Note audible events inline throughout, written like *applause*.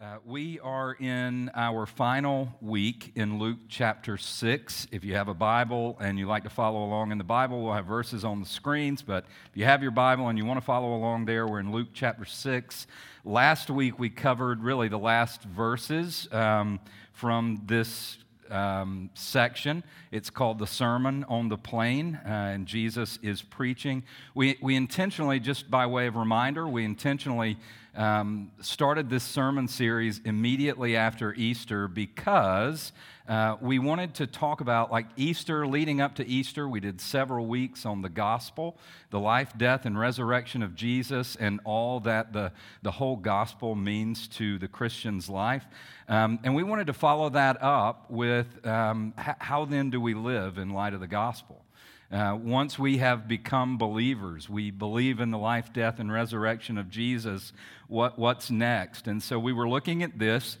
Uh, we are in our final week in Luke chapter 6. If you have a Bible and you like to follow along in the Bible, we'll have verses on the screens. But if you have your Bible and you want to follow along there, we're in Luke chapter 6. Last week we covered really the last verses um, from this um, section. It's called the Sermon on the Plain, uh, and Jesus is preaching. We, we intentionally, just by way of reminder, we intentionally um, started this sermon series immediately after Easter because uh, we wanted to talk about, like Easter, leading up to Easter, we did several weeks on the gospel, the life, death, and resurrection of Jesus, and all that the, the whole gospel means to the Christian's life. Um, and we wanted to follow that up with um, how then do we live in light of the gospel? Uh, once we have become believers, we believe in the life, death, and resurrection of Jesus, what, what's next? And so we were looking at this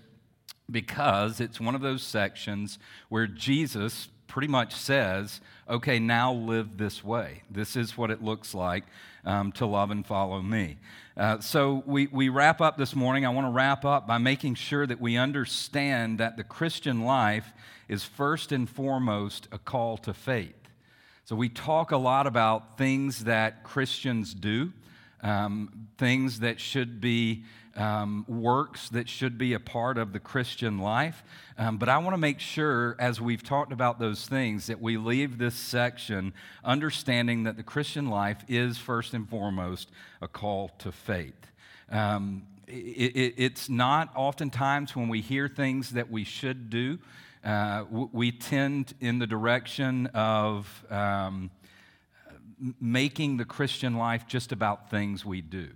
because it's one of those sections where Jesus pretty much says, okay, now live this way. This is what it looks like um, to love and follow me. Uh, so we, we wrap up this morning. I want to wrap up by making sure that we understand that the Christian life is first and foremost a call to faith. So, we talk a lot about things that Christians do, um, things that should be um, works that should be a part of the Christian life. Um, but I want to make sure, as we've talked about those things, that we leave this section understanding that the Christian life is first and foremost a call to faith. Um, it, it, it's not oftentimes when we hear things that we should do uh, we tend in the direction of um, making the Christian life just about things we do.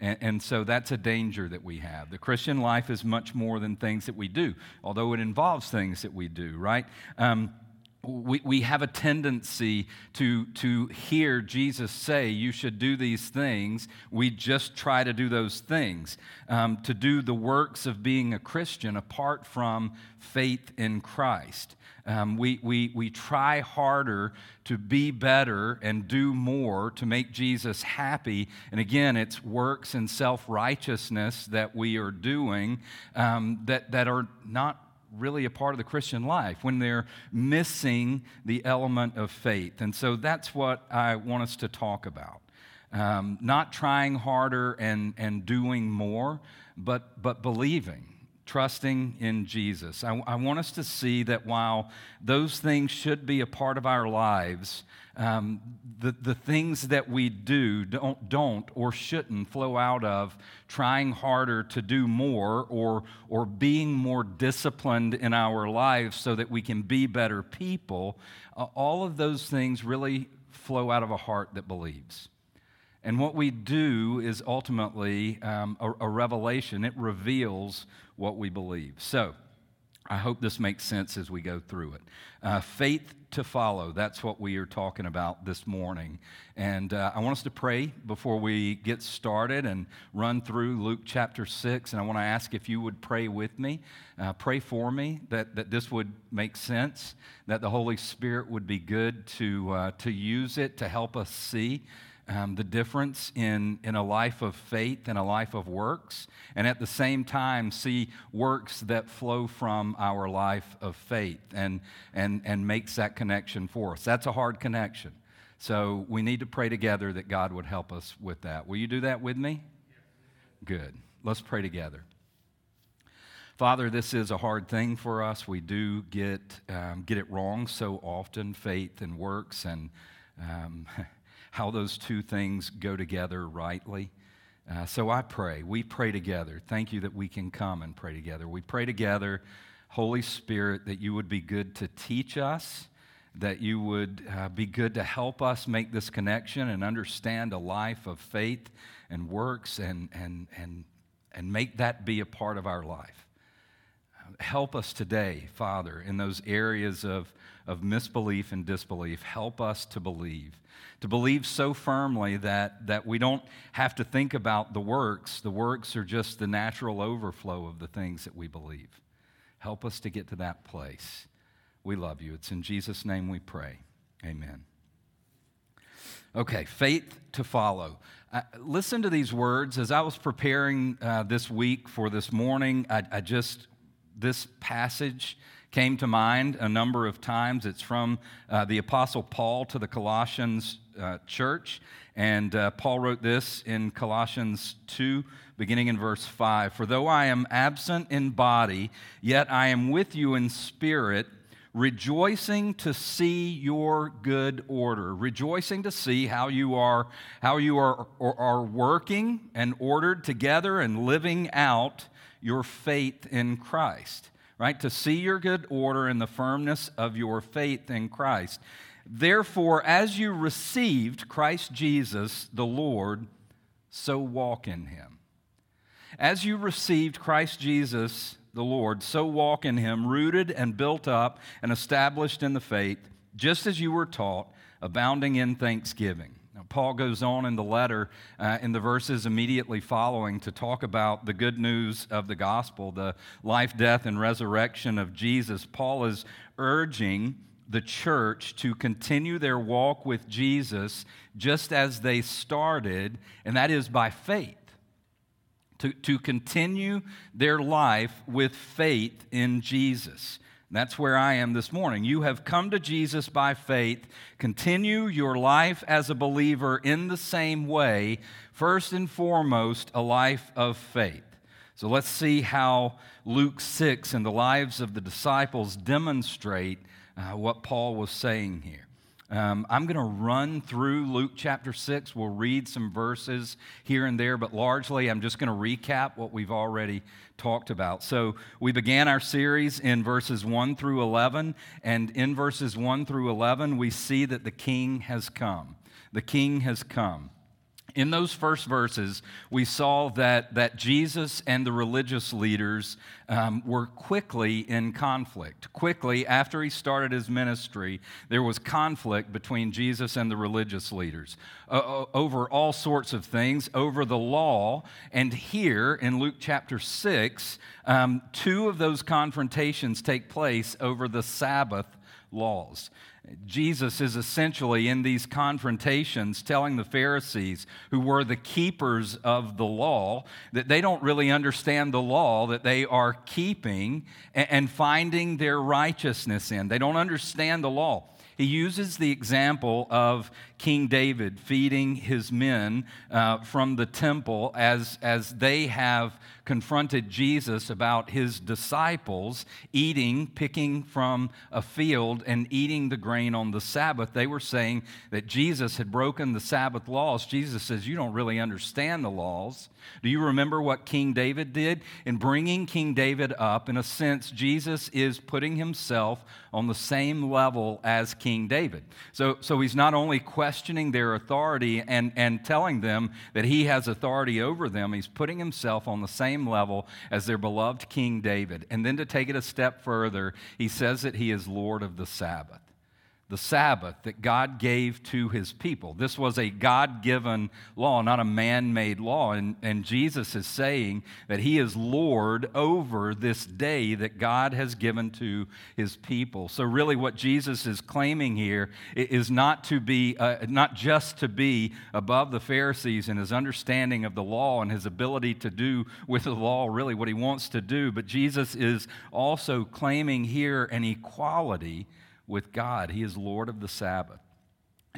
And, and, so that's a danger that we have. The Christian life is much more than things that we do, although it involves things that we do, right? Um, we, we have a tendency to, to hear Jesus say, You should do these things. We just try to do those things, um, to do the works of being a Christian apart from faith in Christ. Um, we, we, we try harder to be better and do more to make Jesus happy. And again, it's works and self righteousness that we are doing um, that, that are not really a part of the Christian life, when they're missing the element of faith. And so that's what I want us to talk about. Um, not trying harder and, and doing more, but, but believing, trusting in Jesus. I, I want us to see that while those things should be a part of our lives, um, the, the things that we do don't, don't or shouldn't flow out of trying harder to do more or, or being more disciplined in our lives so that we can be better people. Uh, all of those things really flow out of a heart that believes. And what we do is ultimately um, a, a revelation, it reveals what we believe. So, I hope this makes sense as we go through it. Uh, faith to follow, that's what we are talking about this morning. And uh, I want us to pray before we get started and run through Luke chapter 6. And I want to ask if you would pray with me, uh, pray for me that, that this would make sense, that the Holy Spirit would be good to, uh, to use it to help us see um, the difference in, in a life of faith and a life of works, and at the same time see works that flow from our life of faith and, and, and makes that connection for us. That's a hard connection. So we need to pray together that God would help us with that. Will you do that with me? Good. Let's pray together. Father, this is a hard thing for us. We do get, um, get it wrong so often faith and works and um, *laughs* how those two things go together rightly. Uh, so I pray. We pray together. Thank you that we can come and pray together. We pray together, Holy Spirit, that you would be good to teach us, that you would uh, be good to help us make this connection and understand a life of faith and works and, and, and, and make that be a part of our life. Help us today, Father, in those areas of, of misbelief and disbelief. Help us to believe to believe so firmly that, that we don't have to think about the works. The works are just the natural overflow of the things that we believe. Help us to get to that place. We love you. It's in Jesus' name we pray. Amen. Okay, faith to follow. Uh, listen to these words. As I was preparing uh, this week for this morning, I, I, just, this passage came to mind a number of times. It's from uh, the Apostle Paul to the Colossians uh, church. And uh, Paul wrote this in Colossians 2, beginning in verse 5 For though I am absent in body, yet I am with you in spirit rejoicing to see your good order, rejoicing to see how you are, how you are, are, are working and ordered together and living out your faith in Christ, right? To see your good order and the firmness of your faith in Christ. Therefore, as you received Christ Jesus the Lord, so walk in him. As you received Christ Jesus the Lord, so walk in him, rooted and built up and established in the faith, just as you were taught, abounding in thanksgiving. Paul goes on in the letter, uh, in the verses immediately following, to talk about the good news of the gospel, the life, death, and resurrection of Jesus. Paul is urging the church to continue their walk with Jesus just as they started, and that is by faith to, to continue their life with faith in Jesus. That's where I am this morning. You have come to Jesus by faith. Continue your life as a believer in the same way, first and foremost, a life of faith. So let's see how Luke 6 and the lives of the disciples demonstrate uh, what Paul was saying here. Um, I'm going to run through Luke chapter 6. We'll read some verses here and there, but largely I'm just going to recap what we've already talked about. So we began our series in verses 1 through 11, and in verses 1 through 11, we see that the king has come. The king has come in those first verses, we saw that, that Jesus and the religious leaders um, were quickly in conflict. Quickly, after he started his ministry, there was conflict between Jesus and the religious leaders uh, over all sorts of things, over the law. And here in Luke chapter 6, um, two of those confrontations take place over the Sabbath laws. Jesus is essentially in these confrontations telling the Pharisees, who were the keepers of the law, that they don't really understand the law that they are keeping and finding their righteousness in. They don't understand the law. He uses the example of King David feeding his men uh, from the temple as, as they have confronted Jesus about his disciples eating, picking from a field, and eating the grain on the Sabbath. They were saying that Jesus had broken the Sabbath laws. Jesus says, You don't really understand the laws. Do you remember what King David did? In bringing King David up, in a sense, Jesus is putting himself on the same level as King David. So, so he's not only questioning their authority and, and telling them that he has authority over them, he's putting himself on the same level as their beloved King David. And then to take it a step further, he says that he is Lord of the Sabbath the Sabbath that God gave to his people. This was a God given law, not a man made law. And, and Jesus is saying that he is Lord over this day that God has given to his people. So, really, what Jesus is claiming here is not to be, uh, not just to be above the Pharisees in his understanding of the law and his ability to do with the law really what he wants to do, but Jesus is also claiming here an equality with God. He is Lord of the Sabbath.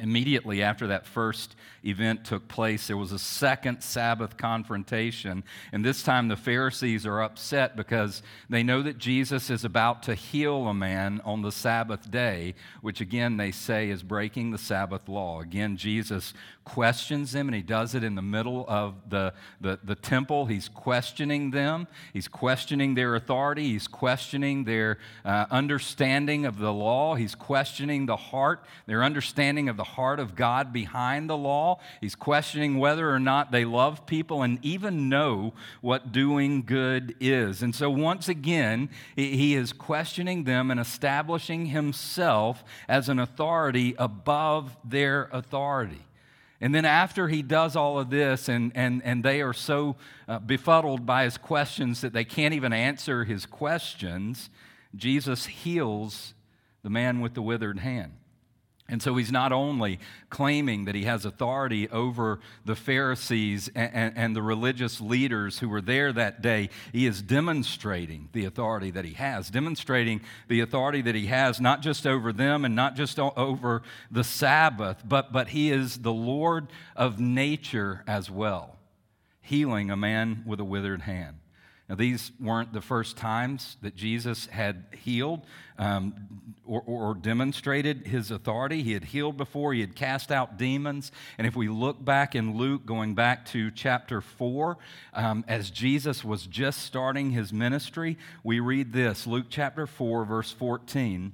Immediately after that first event took place, there was a second Sabbath confrontation. And this time the Pharisees are upset because they know that Jesus is about to heal a man on the Sabbath day, which again they say is breaking the Sabbath law. Again, Jesus questions them, and he does it in the middle of the, the, the temple. He's questioning them, he's questioning their authority, he's questioning their uh, understanding of the law, he's questioning the heart, their understanding of the heart of God behind the law. He's questioning whether or not they love people and even know what doing good is. And so, once again, he is questioning them and establishing himself as an authority above their authority. And then after he does all of this, and, and, and they are so uh, befuddled by his questions that they can't even answer his questions, Jesus heals the man with the withered hand. And so he's not only claiming that he has authority over the Pharisees and, and, and, the religious leaders who were there that day, he is demonstrating the authority that he has, demonstrating the authority that he has not just over them and not just over the Sabbath, but, but he is the Lord of nature as well, healing a man with a withered hand. Now, these weren't the first times that Jesus had healed um, or, or, demonstrated his authority. He had healed before, he had cast out demons. And if we look back in Luke, going back to chapter 4, um, as Jesus was just starting his ministry, we read this Luke chapter 4, verse 14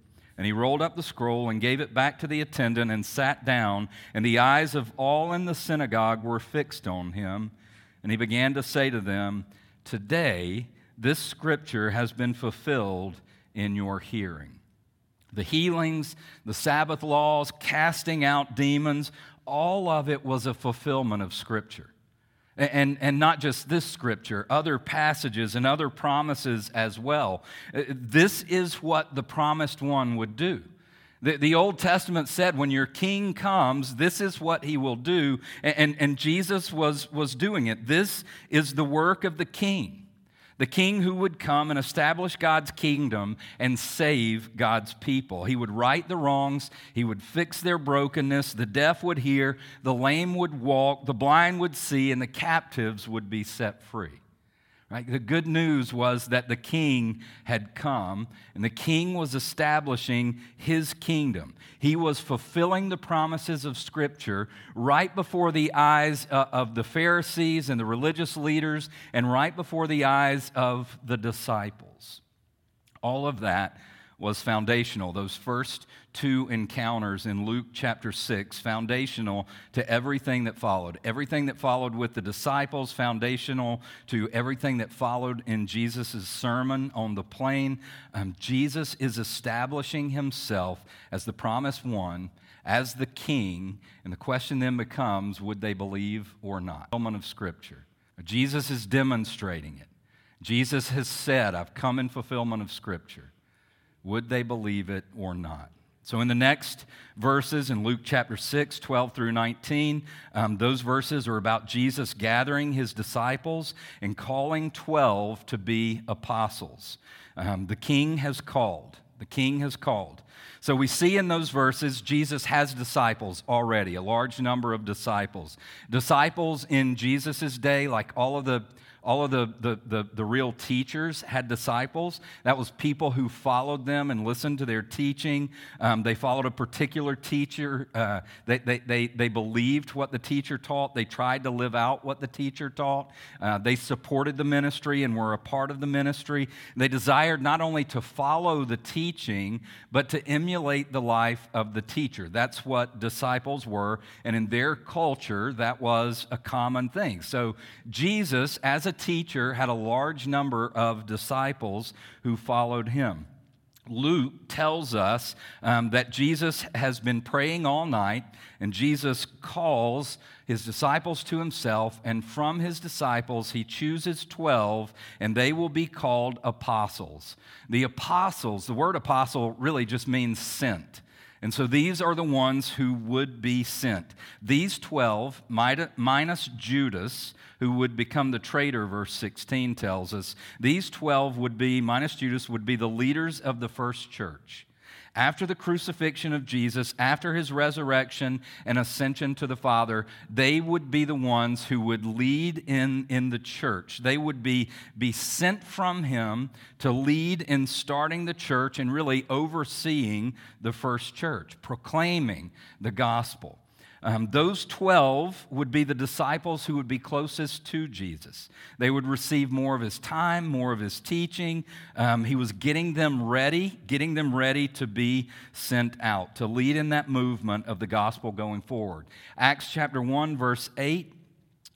And he rolled up the scroll and gave it back to the attendant and sat down. And the eyes of all in the synagogue were fixed on him. And he began to say to them, Today this scripture has been fulfilled in your hearing. The healings, the Sabbath laws, casting out demons, all of it was a fulfillment of scripture. And, and not just this scripture, other passages and other promises as well. Uh, this is what the promised one would do. The, the Old Testament said, when your king comes, this is what he will do. And, and, and Jesus was, was doing it. This is the work of the king the king who would come and establish God's kingdom and save God's people. He would right the wrongs, he would fix their brokenness, the deaf would hear, the lame would walk, the blind would see, and the captives would be set free. Right? The good news was that the king had come, and the king was establishing his kingdom. He was fulfilling the promises of Scripture right before the eyes uh, of the Pharisees and the religious leaders, and right before the eyes of the disciples. All of that was foundational. Those first two encounters in Luke chapter 6, foundational to everything that followed. Everything that followed with the disciples, foundational to everything that followed in Jesus' sermon on the plain. Um, Jesus is establishing himself as the promised one, as the king, and the question then becomes would they believe or not? Fulfillment of Scripture. Jesus is demonstrating it. Jesus has said, I've come in fulfillment of Scripture. Would they believe it or not? So, in the next verses in Luke chapter 6, 12 through 19, um, those verses are about Jesus gathering his disciples and calling 12 to be apostles. Um, the king has called. The king has called. So we see in those verses, Jesus has disciples already, a large number of disciples. Disciples in Jesus' day, like all of the all of the, the, the, the, real teachers had disciples. That was people who followed them and listened to their teaching. Um, they followed a particular teacher. Uh, they, they, they, they believed what the teacher taught. They tried to live out what the teacher taught. Uh, they supported the ministry and were a part of the ministry. They desired not only to follow the teaching, but to emulate the life of the teacher. That's what disciples were. And in their culture, that was a common thing. So Jesus, as a a teacher, had a large number of disciples who followed him. Luke tells us um, that Jesus has been praying all night, and Jesus calls his disciples to himself, and from his disciples he chooses 12, and they will be called apostles. The apostles, the word apostle really just means sent. And so these are the ones who would be sent. These 12, minus Judas, who would become the traitor, verse 16 tells us, these 12 would be, minus Judas, would be the leaders of the first church. After the crucifixion of Jesus, after his resurrection and ascension to the Father, they would be the ones who would lead in, in the church. They would be, be sent from him to lead in starting the church and really overseeing the first church, proclaiming the gospel. Um, those 12 would be the disciples who would be closest to Jesus. They would receive more of his time, more of his teaching. Um, he was getting them ready, getting them ready to be sent out, to lead in that movement of the gospel going forward. Acts chapter 1, verse 8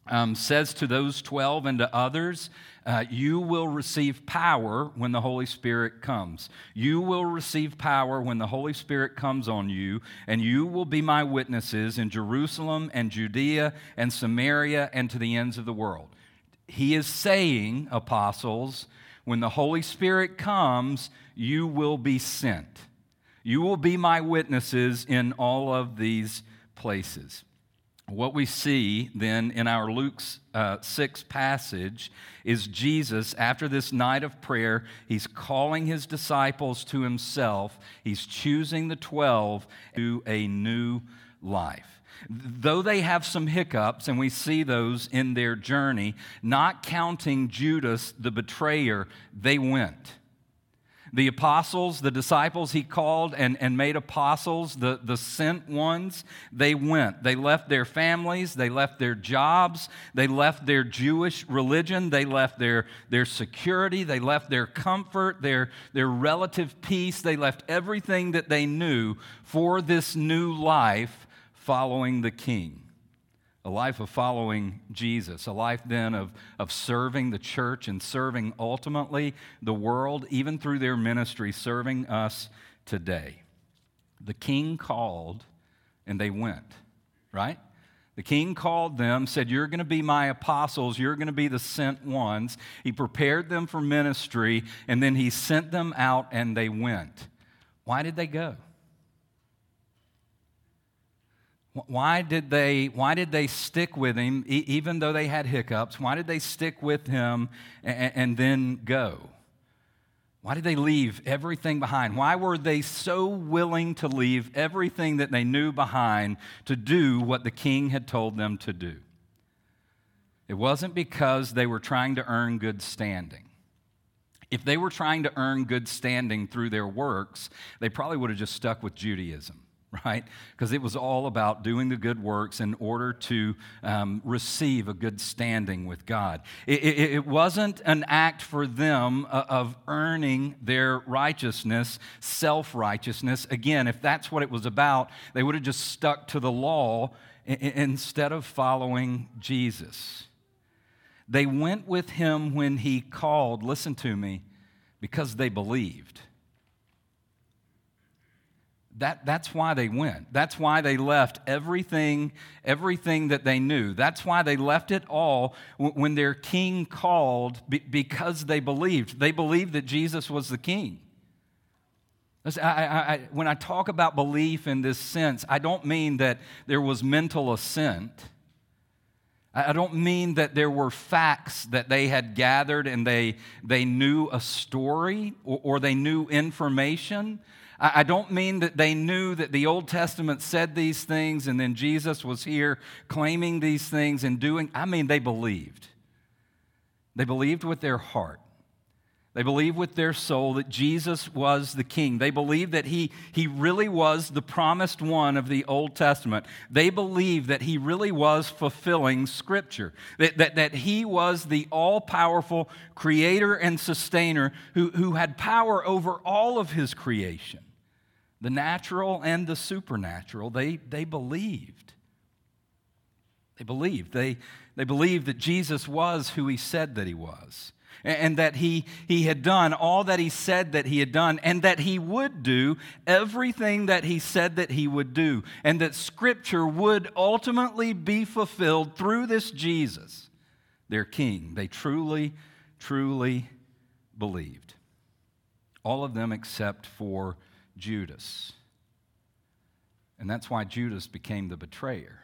um, says to those 12 and to others, uh, you will receive power when the Holy Spirit comes. You will receive power when the Holy Spirit comes on you, and you will be my witnesses in Jerusalem and Judea and Samaria and to the ends of the world. He is saying, apostles, when the Holy Spirit comes, you will be sent. You will be my witnesses in all of these places. What we see then in our Luke uh, 6 passage is Jesus, after this night of prayer, he's calling his disciples to himself. He's choosing the 12 to a new life. Though they have some hiccups, and we see those in their journey, not counting Judas the betrayer, they went the apostles, the disciples he called and, and made apostles, the, the sent ones, they went. They left their families, they left their jobs, they left their Jewish religion, they left their, their security, they left their comfort, their, their relative peace, they left everything that they knew for this new life following the king a life of following Jesus, a life then of, of serving the church and serving ultimately the world, even through their ministry, serving us today. The king called and they went, right? The king called them, said, You're going to be my apostles, you're going to be the sent ones. He prepared them for ministry, and then he sent them out and they went. Why did they go? Why did they, why did they stick with him even though they had hiccups? Why did they stick with him and, and then go? Why did they leave everything behind? Why were they so willing to leave everything that they knew behind to do what the king had told them to do? It wasn't because they were trying to earn good standing. If they were trying to earn good standing through their works, they probably would have just stuck with Judaism *laughs* right? Because it was all about doing the good works in order to um, receive a good standing with God. It, it, it wasn't an act for them uh, of earning their righteousness, self righteousness. Again, if that's what it was about, they would have just stuck to the law instead of following Jesus. They went with him when he called, listen to me, because they believed. That, that's why they went. That's why they left everything, everything that they knew. That's why they left it all when their king called because they believed. They believed that Jesus was the king. I, I, I, when I talk about belief in this sense, I don't mean that there was mental assent. I don't mean that there were facts that they had gathered and they, they knew a story or, or they knew information. I don't mean that they knew that the Old Testament said these things and then Jesus was here claiming these things and doing. I mean, they believed. They believed with their heart. They believed with their soul that Jesus was the king. They believed that he, he really was the promised one of the Old Testament. They believed that he really was fulfilling Scripture, that, that, that he was the all powerful creator and sustainer who, who had power over all of his creation the natural and the supernatural. They, they believed. They believed. They, they believed that Jesus was who he said that he was, and, that he, he had done all that he said that he had done, and that he would do everything that he said that he would do, and that Scripture would ultimately be fulfilled through this Jesus, their King. They truly, truly believed. All of them except for Judas. And that's why Judas became the betrayer.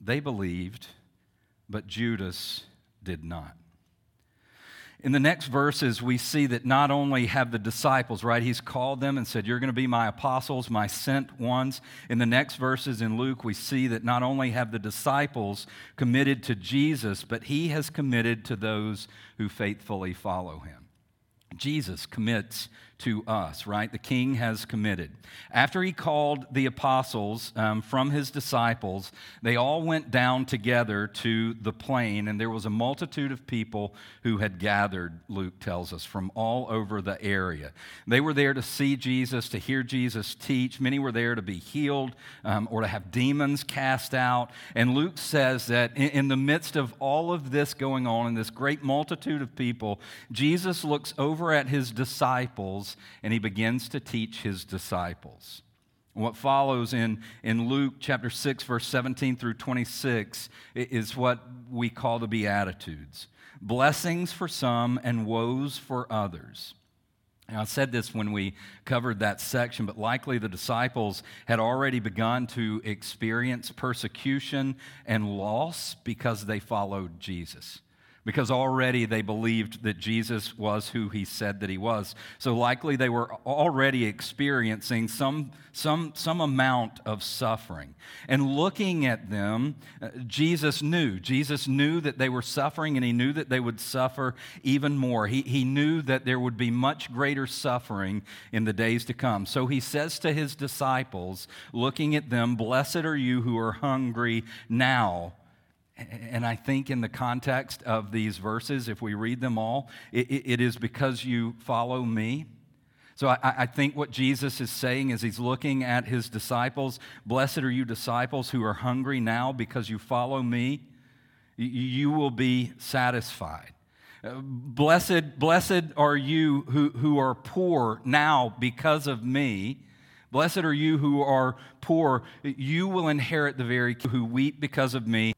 They believed, but Judas did not. In the next verses, we see that not only have the disciples, right? He's called them and said, You're going to be my apostles, my sent ones. In the next verses in Luke, we see that not only have the disciples committed to Jesus, but he has committed to those who faithfully follow him. Jesus commits to us, right? The king has committed. After he called the apostles um, from his disciples, they all went down together to the plain, and there was a multitude of people who had gathered, Luke tells us, from all over the area. They were there to see Jesus, to hear Jesus teach. Many were there to be healed um, or to have demons cast out. And Luke says that in, in the midst of all of this going on, in this great multitude of people, Jesus looks over at his disciples and he begins to teach his disciples. What follows in, in Luke chapter 6, verse 17 through 26 is what we call the Beatitudes blessings for some and woes for others. I said this when we covered that section, but likely the disciples had already begun to experience persecution and loss because they followed Jesus because already they believed that Jesus was who he said that he was. So likely they were already experiencing some, some, some amount of suffering. And looking at them, uh, Jesus knew. Jesus knew that they were suffering and he knew that they would suffer even more. He, he knew that there would be much greater suffering in the days to come. So he says to his disciples, looking at them, Blessed are you who are hungry now and I think, in the context of these verses, if we read them all, it, it is because you follow me. So I, I, think what Jesus is saying is he's looking at his disciples. Blessed are you, disciples, who are hungry now because you follow me. You, you will be satisfied. Uh, blessed, blessed are you who, who are poor now because of me. Blessed are you who are poor. You will inherit the very who weep because of me.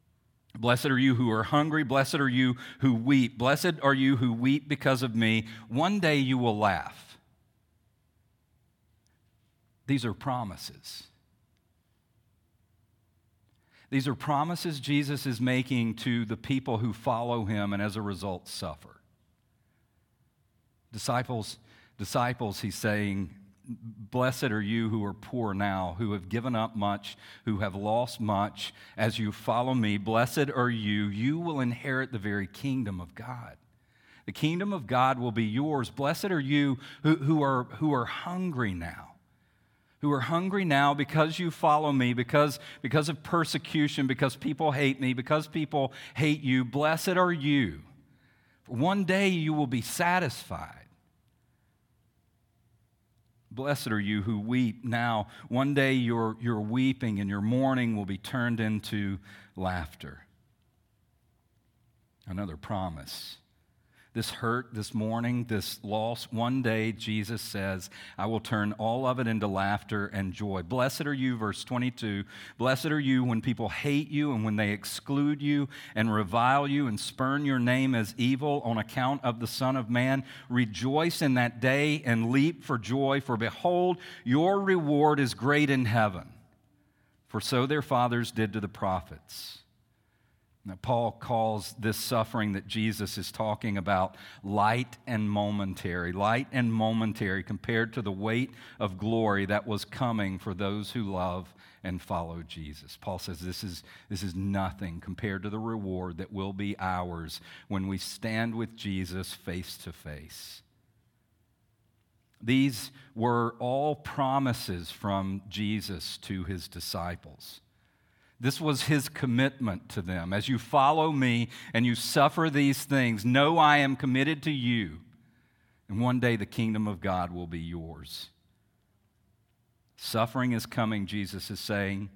Blessed are you who are hungry. Blessed are you who weep. Blessed are you who weep because of me. One day you will laugh. These are promises. These are promises Jesus is making to the people who follow him and as a result suffer. Disciples, disciples, he's saying, Blessed are you who are poor now, who have given up much, who have lost much. As you follow me, blessed are you. You will inherit the very kingdom of God. The kingdom of God will be yours. Blessed are you who, who, are, who are hungry now, who are hungry now because you follow me, because, because of persecution, because people hate me, because people hate you. Blessed are you. One day you will be satisfied. Blessed are you who weep now. One day your, your weeping and your mourning will be turned into laughter. Another promise this hurt this mourning, this loss, one day, Jesus says, I will turn all of it into laughter and joy. Blessed are you, verse 22. Blessed are you when people hate you and when they exclude you and revile you and spurn your name as evil on account of the Son of Man. Rejoice in that day and leap for joy, for behold, your reward is great in heaven. For so their fathers did to the prophets. Now, Paul calls this suffering that Jesus is talking about light and momentary, light and momentary compared to the weight of glory that was coming for those who love and follow Jesus. Paul says this is, this is nothing compared to the reward that will be ours when we stand with Jesus face to face. These were all promises from Jesus to his disciples. This was his commitment to them. As you follow me and you suffer these things, know I am committed to you. And one day the kingdom of God will be yours. Suffering is coming, Jesus is saying.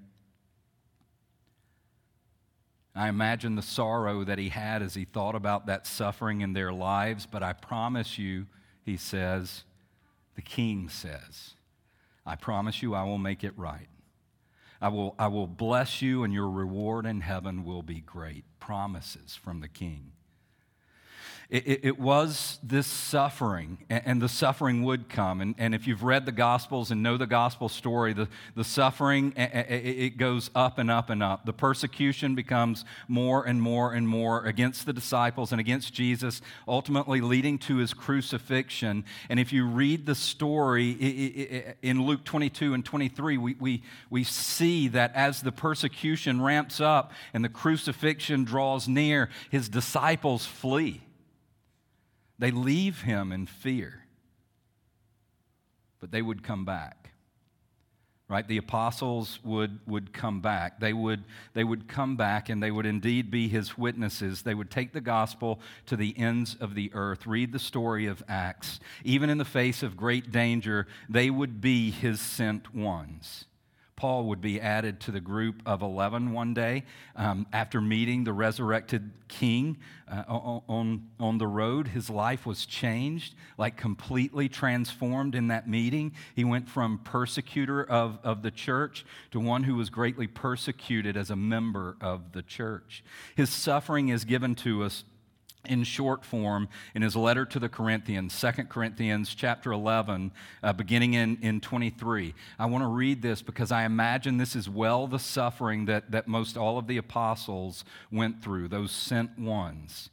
I imagine the sorrow that he had as he thought about that suffering in their lives, but I promise you, he says, the king says, I promise you I will make it right. I will, I will bless you, and your reward in heaven will be great. Promises from the king. It, it, was this suffering, and, the suffering would come. And, and if you've read the Gospels and know the Gospel story, the, the suffering, it goes up and up and up. The persecution becomes more and more and more against the disciples and against Jesus, ultimately leading to his crucifixion. And if you read the story in Luke 22 and 23, we, we, we see that as the persecution ramps up and the crucifixion draws near, his disciples flee. They leave him in fear, but they would come back. Right? The apostles would, would come back. They would, they would come back and they would indeed be his witnesses. They would take the gospel to the ends of the earth. Read the story of Acts. Even in the face of great danger, they would be his sent ones. Paul would be added to the group of 11 one day um, after meeting the resurrected king uh, on, on the road. His life was changed, like completely transformed in that meeting. He went from persecutor of, of the church to one who was greatly persecuted as a member of the church. His suffering is given to us in short form in his letter to the Corinthians, 2 Corinthians chapter 11, uh, beginning in, in 23. I want to read this because I imagine this is well the suffering that, that most all of the apostles went through, those sent ones.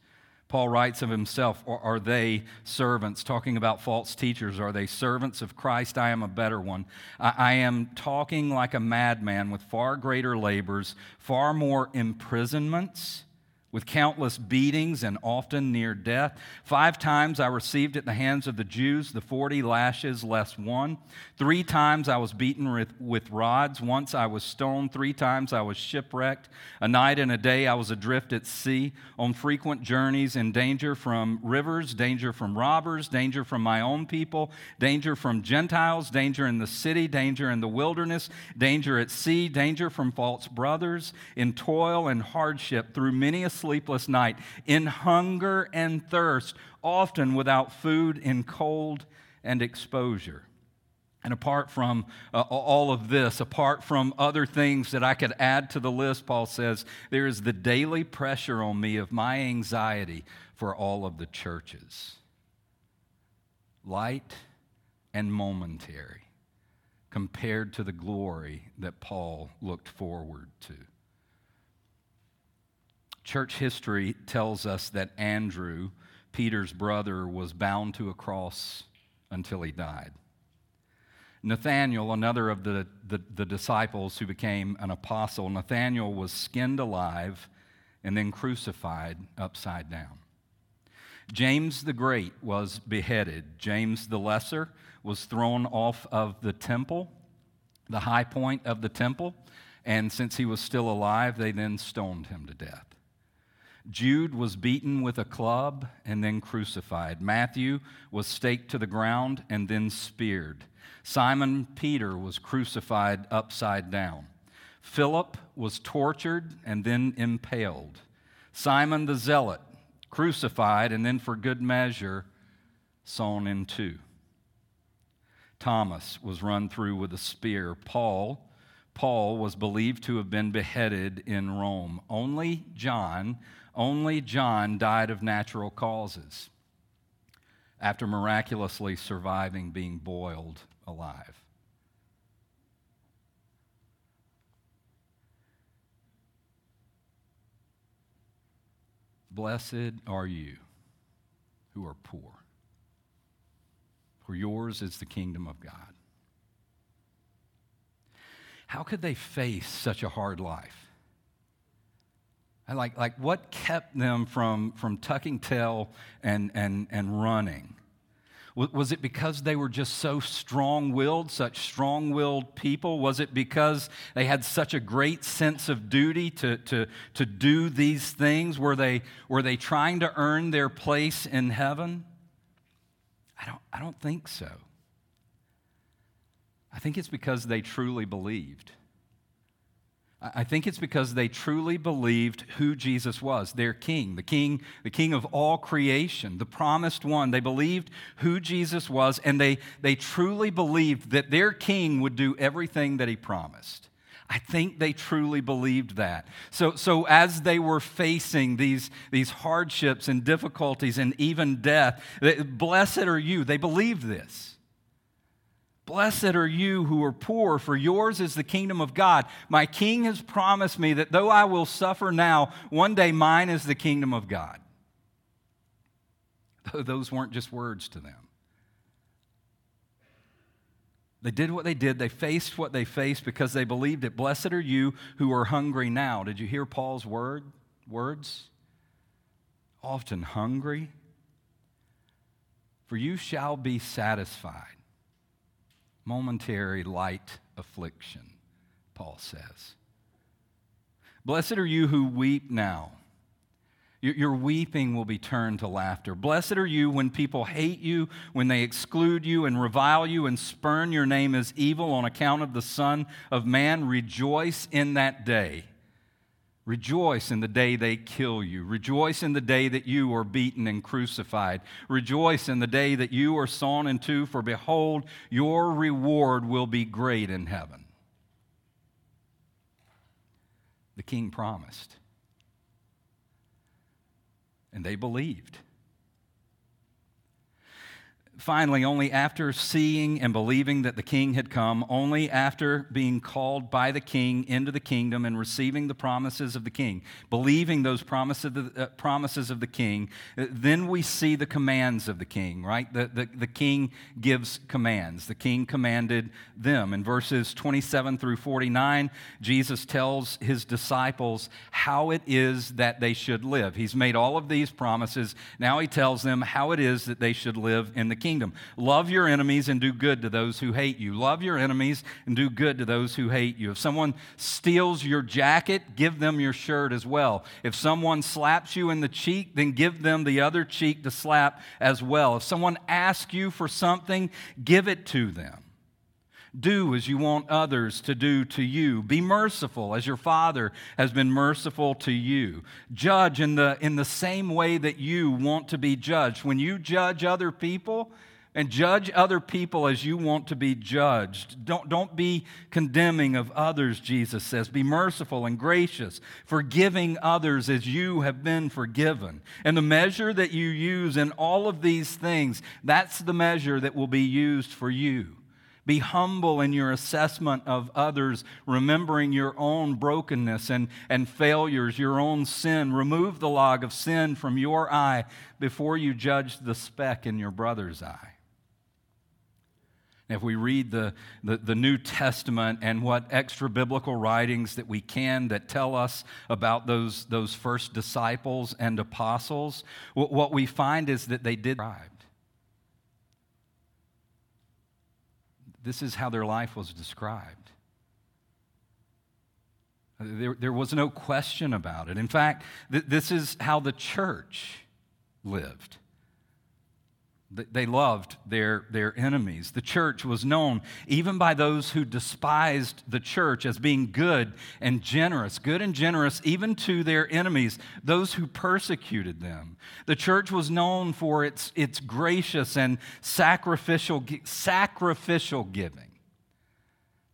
Paul writes of himself, Are they servants? Talking about false teachers. Are they servants of Christ? I am a better one. I, I am talking like a madman with far greater labors, far more imprisonments with countless beatings and often near death. Five times I received at the hands of the Jews the 40 lashes less one. Three times I was beaten with, with rods. Once I was stoned. Three times I was shipwrecked. A night and a day I was adrift at sea, on frequent journeys, in danger from rivers, danger from robbers, danger from my own people, danger from Gentiles, danger in the city, danger in the wilderness, danger at sea, danger from false brothers, in toil and hardship through many a sleepless night, in hunger and thirst, often without food, in cold and exposure. And apart from uh, all of this, apart from other things that I could add to the list, Paul says, there is the daily pressure on me of my anxiety for all of the churches. Light and momentary compared to the glory that Paul looked forward to. Church history tells us that Andrew, Peter's brother, was bound to a cross until he died. Nathanael, another of the, the, the, disciples who became an apostle, Nathanael was skinned alive and then crucified upside down. James the Great was beheaded. James the Lesser was thrown off of the temple, the high point of the temple, and since he was still alive, they then stoned him to death. Jude was beaten with a club and then crucified. Matthew was staked to the ground and then speared. Simon Peter was crucified upside down. Philip was tortured and then impaled. Simon the Zealot crucified and then, for good measure, sawn in two. Thomas was run through with a spear. Paul, Paul was believed to have been beheaded in Rome. Only John only John died of natural causes after miraculously surviving being boiled alive. Blessed are you who are poor, for yours is the kingdom of God. How could they face such a hard life? Like, like what kept them from, from tucking tail and, and, and running? Was it because they were just so strong willed, such strong willed people? Was it because they had such a great sense of duty to, to, to do these things? Were they, were they trying to earn their place in heaven? I don't, I don't think so. I think it's because they truly believed. I think it's because they truly believed who Jesus was, their king, the king, the king of all creation, the promised one. They believed who Jesus was, and they, they truly believed that their king would do everything that he promised. I think they truly believed that. So, so as they were facing these, these hardships and difficulties and even death, blessed are you. They believed this. Blessed are you who are poor, for yours is the kingdom of God. My king has promised me that though I will suffer now, one day mine is the kingdom of God. *laughs* Those weren't just words to them. They did what they did. They faced what they faced because they believed it. Blessed are you who are hungry now. Did you hear Paul's word, words? Often hungry. For you shall be satisfied. Momentary light affliction, Paul says. Blessed are you who weep now your weeping will be turned to laughter. Blessed are you when people hate you, when they exclude you and revile you and spurn your name as evil on account of the Son of Man. Rejoice in that day. Rejoice in the day they kill you. Rejoice in the day that you are beaten and crucified. Rejoice in the day that you are sawn in two, for behold, your reward will be great in heaven. The king promised. And they believed. Finally, only after seeing and believing that the king had come, only after being called by the king into the kingdom and receiving the promises of the king, believing those promises of the, uh, promises of the king, uh, then we see the commands of the king, right? The, the, the king gives commands. The king commanded them. In verses 27 through 49, Jesus tells his disciples how it is that they should live. He's made all of these promises. Now he tells them how it is that they should live in the kingdom. Love your enemies and do good to those who hate you. Love your enemies and do good to those who hate you. If someone steals your jacket, give them your shirt as well. If someone slaps you in the cheek, then give them the other cheek to slap as well. If someone asks you for something, give it to them. Do as you want others to do to you. Be merciful as your Father has been merciful to you. Judge in the, in the same way that you want to be judged. When you judge other people, and judge other people as you want to be judged. Don't, don't be condemning of others, Jesus says. Be merciful and gracious, forgiving others as you have been forgiven. And the measure that you use in all of these things, that's the measure that will be used for you. Be humble in your assessment of others, remembering your own brokenness and, and failures, your own sin. Remove the log of sin from your eye before you judge the speck in your brother's eye. If we read the, the, the, New Testament and what extra biblical writings that we can that tell us about those, those first disciples and apostles, what, what we find is that they did This is how their life was described. There, there was no question about it. In fact, th- this is how the church lived. They loved their, their enemies. The church was known even by those who despised the church as being good and generous, good and generous even to their enemies, those who persecuted them. The church was known for its, its gracious and sacrificial, sacrificial giving.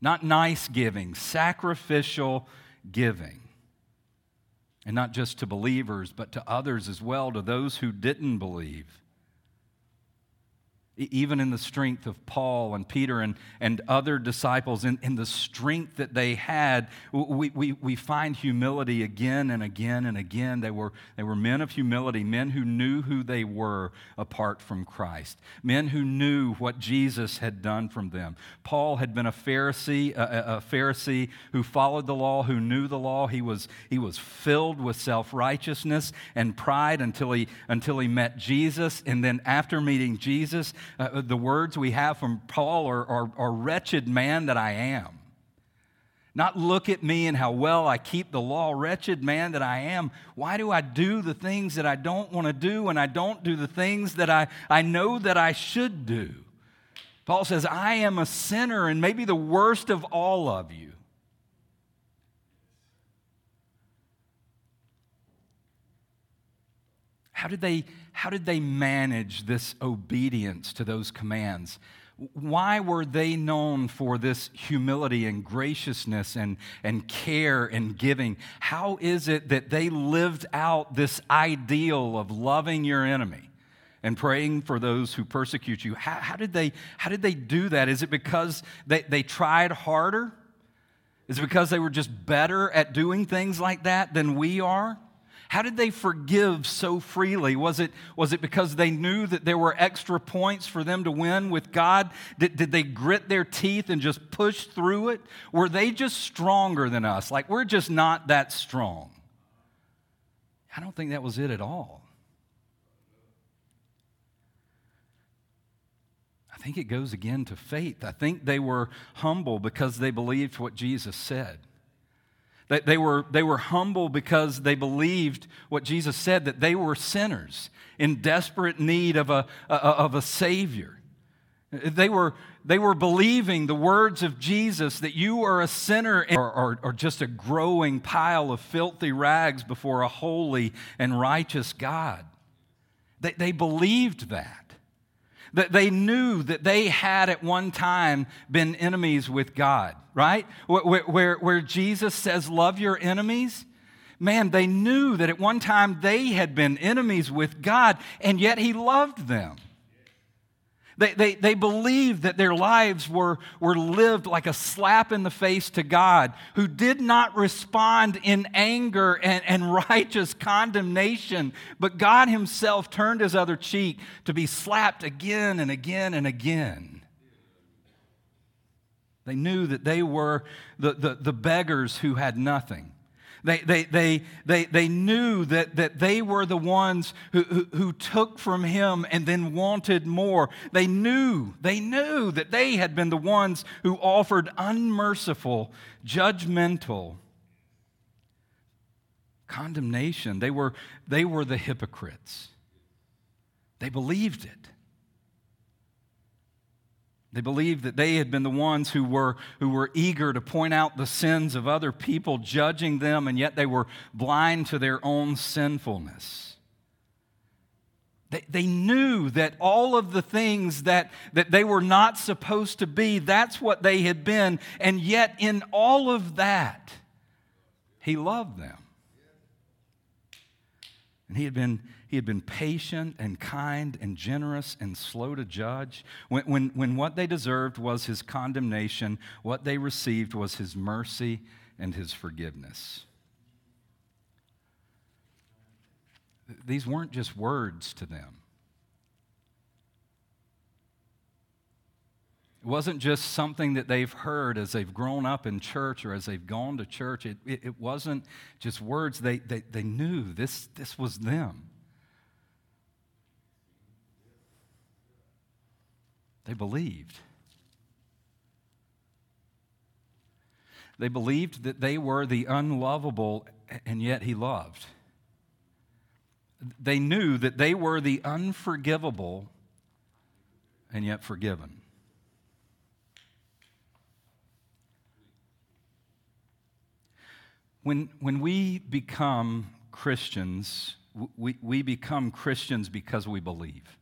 Not nice giving, sacrificial giving. And not just to believers, but to others as well, to those who didn't believe even in the strength of Paul and Peter and, and other disciples, in, in the strength that they had, we, we, we find humility again and again and again. They were, they were men of humility, men who knew who they were apart from Christ, men who knew what Jesus had done from them. Paul had been a Pharisee, a, a Pharisee who followed the law, who knew the law. He was, he was filled with self righteousness and pride until he, until he met Jesus. And then after meeting Jesus, uh, the words we have from Paul are, are, are wretched man that I am. Not look at me and how well I keep the law, wretched man that I am. Why do I do the things that I don't want to do and I don't do the things that I, I know that I should do? Paul says, I am a sinner and maybe the worst of all of you. How did they, how did they manage this obedience to those commands? why were they known for this humility and graciousness and, and care and giving? How is it that they lived out this ideal of loving your enemy and praying for those who persecute you? How, how did, they, how did they do that? Is it because they, they tried harder? Is it because they were just better at doing things like that than we are? How did they forgive so freely? Was it, was it because they knew that there were extra points for them to win with God? Did, did they grit their teeth and just push through it? Were they just stronger than us? Like, we're just not that strong. I don't think that was it at all. I think it goes again to faith. I think they were humble because they believed what Jesus said. They, they, were, they were humble because they believed what Jesus said, that they were sinners in desperate need of a, of a Savior. They were, they were believing the words of Jesus that you are a sinner or, or, or just a growing pile of filthy rags before a holy and righteous God. They, they believed that. That they knew that they had at one time been enemies with God, right? Where, where, where, Jesus says, Love your enemies. Man, they knew that at one time they had been enemies with God, and yet He loved them. They, they, they believed that their lives were, were lived like a slap in the face to God, who did not respond in anger and, and *laughs* righteous condemnation, but God Himself turned His other cheek to be slapped again and again and again. They knew that they were the, the, the beggars who had nothing. They, they, they, they, they knew that, that they were the ones who, who, who, took from him and then wanted more. They knew, they knew that they had been the ones who offered unmerciful, judgmental condemnation. They were, they were the hypocrites. They believed it. They believed that they had been the ones who were, who were eager to point out the sins of other people, judging them, and yet they were blind to their own sinfulness. They, they knew that all of the things that, that they were not supposed to be, that's what they had been. And yet, in all of that, He loved them. And He had been he had been patient and kind and generous and slow to judge. When, when, when what they deserved was his condemnation, what they received was his mercy and his forgiveness. These weren't just words to them. It wasn't just something that they've heard as they've grown up in church or as they've gone to church. It, it, it wasn't just words. They, they, they knew this, this was them. They believed. They believed that they were the unlovable, and yet He loved. They knew that they were the unforgivable, and yet forgiven. When, when we become Christians, we, we become Christians because we believe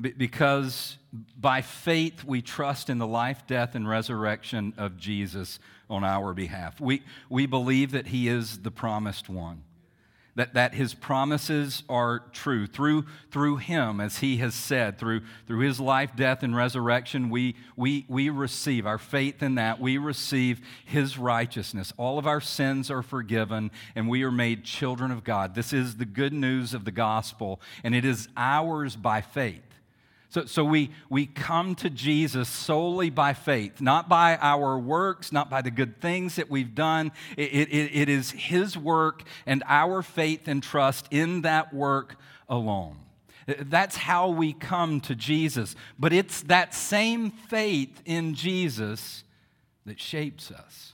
because by faith we trust in the life, death, and resurrection of Jesus on our behalf. We, we believe that He is the promised one, that, that His promises are true. Through, through Him, as He has said, through, through His life, death, and resurrection, we, we, we receive our faith in that. We receive His righteousness. All of our sins are forgiven, and we are made children of God. This is the good news of the gospel, and it is ours by faith. So, so we, we come to Jesus solely by faith, not by our works, not by the good things that we've done. It, it, it is His work and our faith and trust in that work alone. That's how we come to Jesus. But it's that same faith in Jesus that shapes us.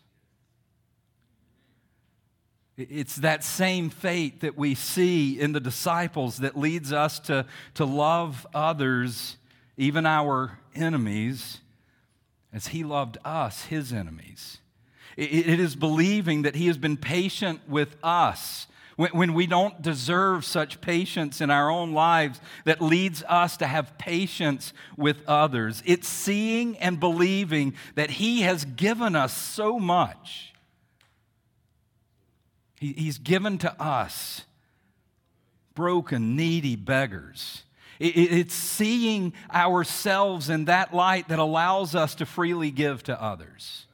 It's that same faith that we see in the disciples that leads us to, to love others, even our enemies, as he loved us, his enemies. It is believing that he has been patient with us when, when we don't deserve such patience in our own lives that leads us to have patience with others. It's seeing and believing that He has given us so much. He, he's given to us broken, needy beggars. It's seeing ourselves in that light that allows us to freely give to others.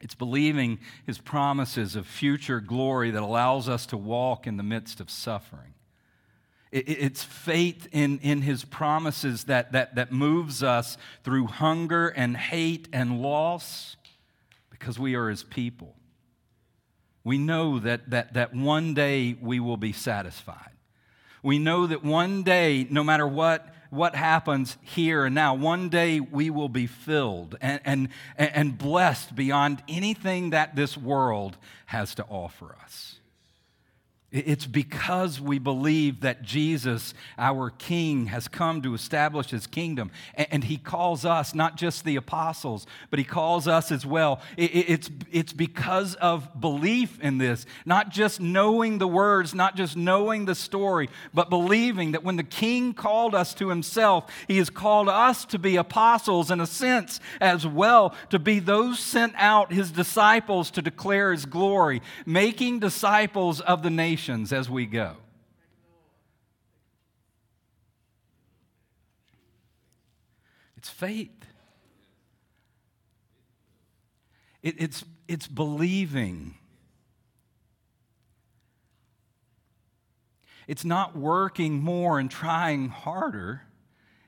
It's believing his promises of future glory that allows us to walk in the midst of suffering. It's faith in, in his promises that, that, that moves us through hunger and hate and loss because we are his people. We know that, that, that one day we will be satisfied. We know that one day, no matter what what happens here and now. One day we will be filled and, and, and blessed beyond anything that this world has to offer us. It's because we believe that Jesus, our King, has come to establish his kingdom. And he calls us, not just the apostles, but he calls us as well. It's, it's because of belief in this, not just knowing the words, not just knowing the story, but believing that when the King called us to himself, he has called us to be apostles in a sense as well, to be those sent out, his disciples, to declare his glory, making disciples of the nation nations as we go. It's faith. It, it's, it's believing. It's not working more and trying harder.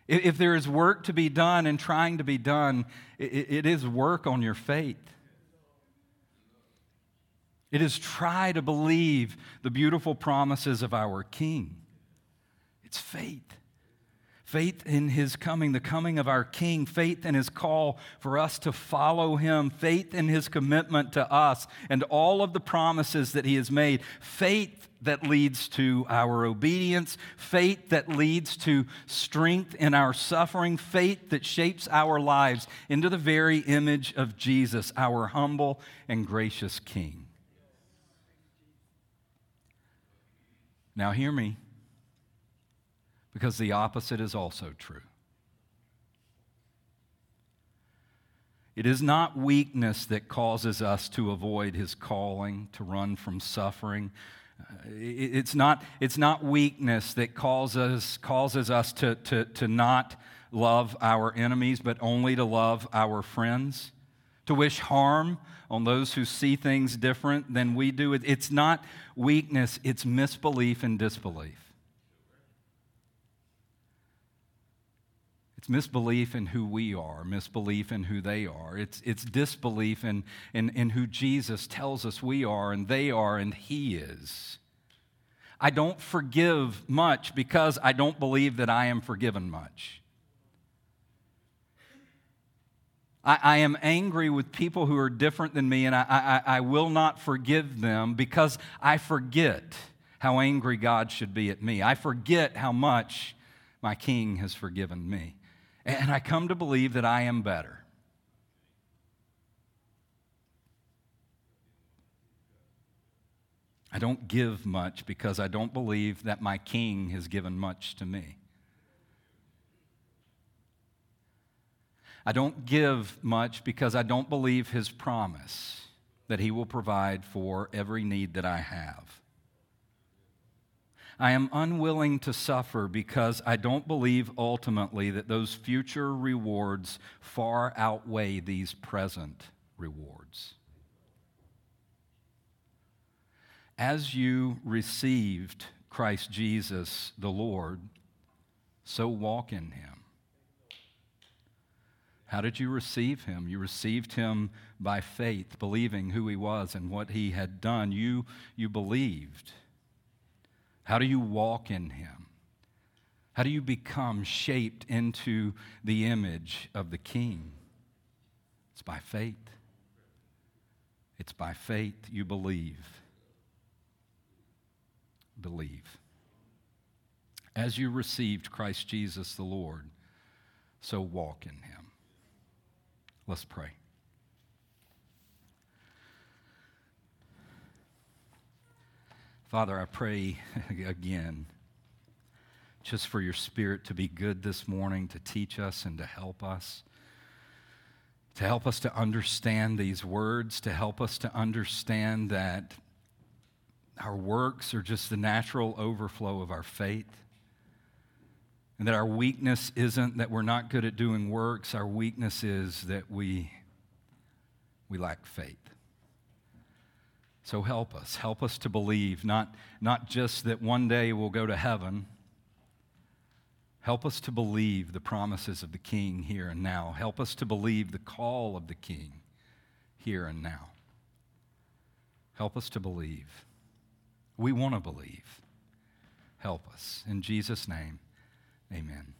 If there is work to be done and trying to be done, it, it is work on your faith. It is try to believe the beautiful promises of our King. It's faith. Faith in his coming, the coming of our King, faith in his call for us to follow him, faith in his commitment to us and all of the promises that he has made, faith that leads to our obedience, faith that leads to strength in our suffering, faith that shapes our lives into the very image of Jesus, our humble and gracious King. Now, hear me, because the opposite is also true. It is not weakness that causes us to avoid his calling, to run from suffering. Uh, it's not, it's not weakness that causes, causes us to, to, to not love our enemies, but only to love our friends, to wish harm on those who see things different than we do. It's not weakness, it's misbelief and disbelief. It's misbelief in who we are, misbelief in who they are. It's, it's disbelief in, in, in who Jesus tells us we are and they are and He is. I don't forgive much because I don't believe that I am forgiven much. I, I, am angry with people who are different than me, and I, I, I will not forgive them because I forget how angry God should be at me. I forget how much my King has forgiven me. And I come to believe that I am better. I don't give much because I don't believe that my King has given much to me. I don't give much because I don't believe his promise that he will provide for every need that I have. I am unwilling to suffer because I don't believe ultimately that those future rewards far outweigh these present rewards. As you received Christ Jesus the Lord, so walk in him. How did you receive him? You received him by faith, believing who he was and what he had done. You, you believed. How do you walk in him? How do you become shaped into the image of the king? It's by faith. It's by faith you believe. Believe. As you received Christ Jesus the Lord, so walk in him. Let's pray. Father, I pray *laughs* again just for your spirit to be good this morning, to teach us and to help us, to help us to understand these words, to help us to understand that our works are just the natural overflow of our faith. And that our weakness isn't that we're not good at doing works, our weakness is that we, we lack faith. So help us. Help us to believe, not, not just that one day we'll go to heaven. Help us to believe the promises of the King here and now. Help us to believe the call of the King here and now. Help us to believe. We want to believe. Help us. In Jesus' name, amen.